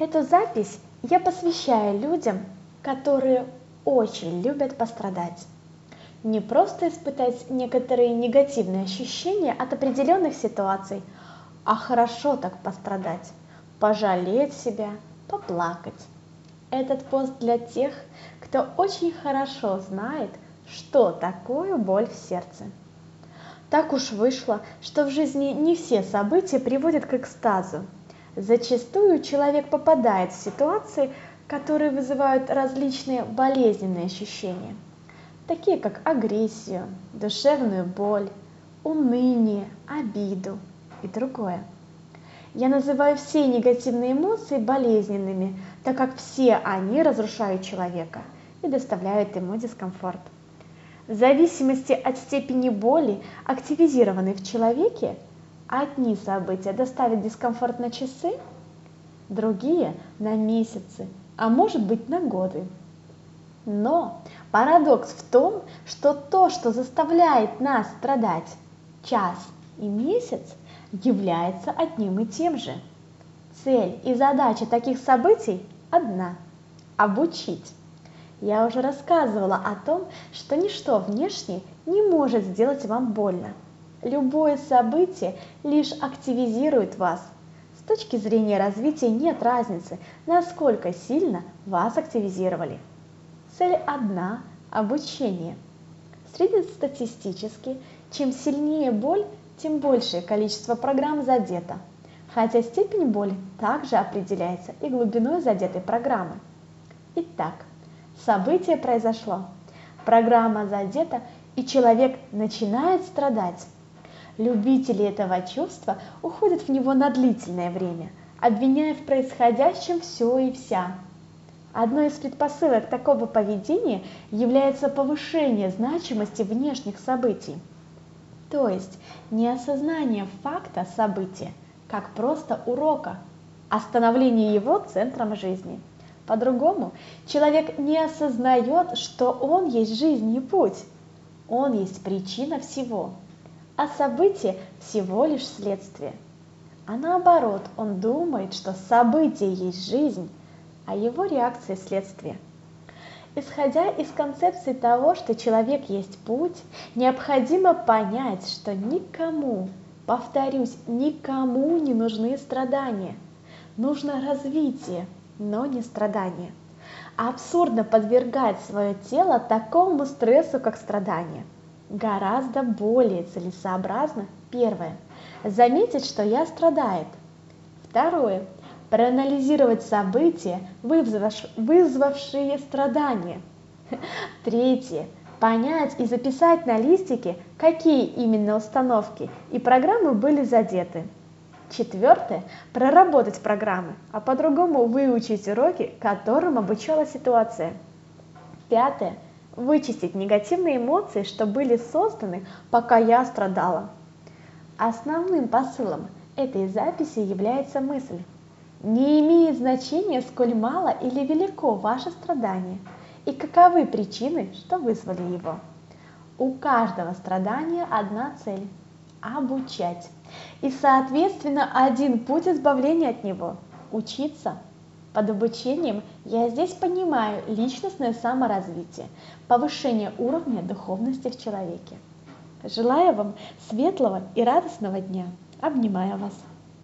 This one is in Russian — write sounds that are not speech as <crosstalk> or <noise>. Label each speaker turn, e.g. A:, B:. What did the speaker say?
A: Эту запись я посвящаю людям, которые очень любят пострадать. Не просто испытать некоторые негативные ощущения от определенных ситуаций, а хорошо так пострадать, пожалеть себя, поплакать. Этот пост для тех, кто очень хорошо знает, что такое боль в сердце. Так уж вышло, что в жизни не все события приводят к экстазу – Зачастую человек попадает в ситуации, которые вызывают различные болезненные ощущения, такие как агрессию, душевную боль, уныние, обиду и другое. Я называю все негативные эмоции болезненными, так как все они разрушают человека и доставляют ему дискомфорт. В зависимости от степени боли, активизированной в человеке, Одни события доставят дискомфорт на часы, другие на месяцы, а может быть на годы. Но парадокс в том, что то, что заставляет нас страдать час и месяц, является одним и тем же. Цель и задача таких событий одна – обучить. Я уже рассказывала о том, что ничто внешнее не может сделать вам больно – Любое событие лишь активизирует вас. С точки зрения развития нет разницы, насколько сильно вас активизировали. Цель одна – обучение. Среднестатистически, чем сильнее боль, тем большее количество программ задето, хотя степень боли также определяется и глубиной задетой программы. Итак, событие произошло, программа задета, и человек начинает страдать. Любители этого чувства уходят в него на длительное время, обвиняя в происходящем все и вся. Одной из предпосылок такого поведения является повышение значимости внешних событий, то есть не осознание факта события, как просто урока, а становление его центром жизни. По-другому, человек не осознает, что он есть жизнь и путь, он есть причина всего – а событие всего лишь следствие. А наоборот, он думает, что событие есть жизнь, а его реакция – следствие. Исходя из концепции того, что человек есть путь, необходимо понять, что никому, повторюсь, никому не нужны страдания. Нужно развитие, но не страдания. Абсурдно подвергать свое тело такому стрессу, как страдание – гораздо более целесообразно первое – заметить, что я страдает. Второе – проанализировать события, вызвавшие страдания. <laughs> Третье – понять и записать на листике, какие именно установки и программы были задеты. Четвертое – проработать программы, а по-другому выучить уроки, которым обучала ситуация. Пятое – вычистить негативные эмоции, что были созданы, пока я страдала. Основным посылом этой записи является мысль. Не имеет значения, сколь мало или велико ваше страдание и каковы причины, что вызвали его. У каждого страдания одна цель – обучать. И, соответственно, один путь избавления от него – учиться – под обучением я здесь понимаю личностное саморазвитие, повышение уровня духовности в человеке. Желаю вам светлого и радостного дня. Обнимаю вас.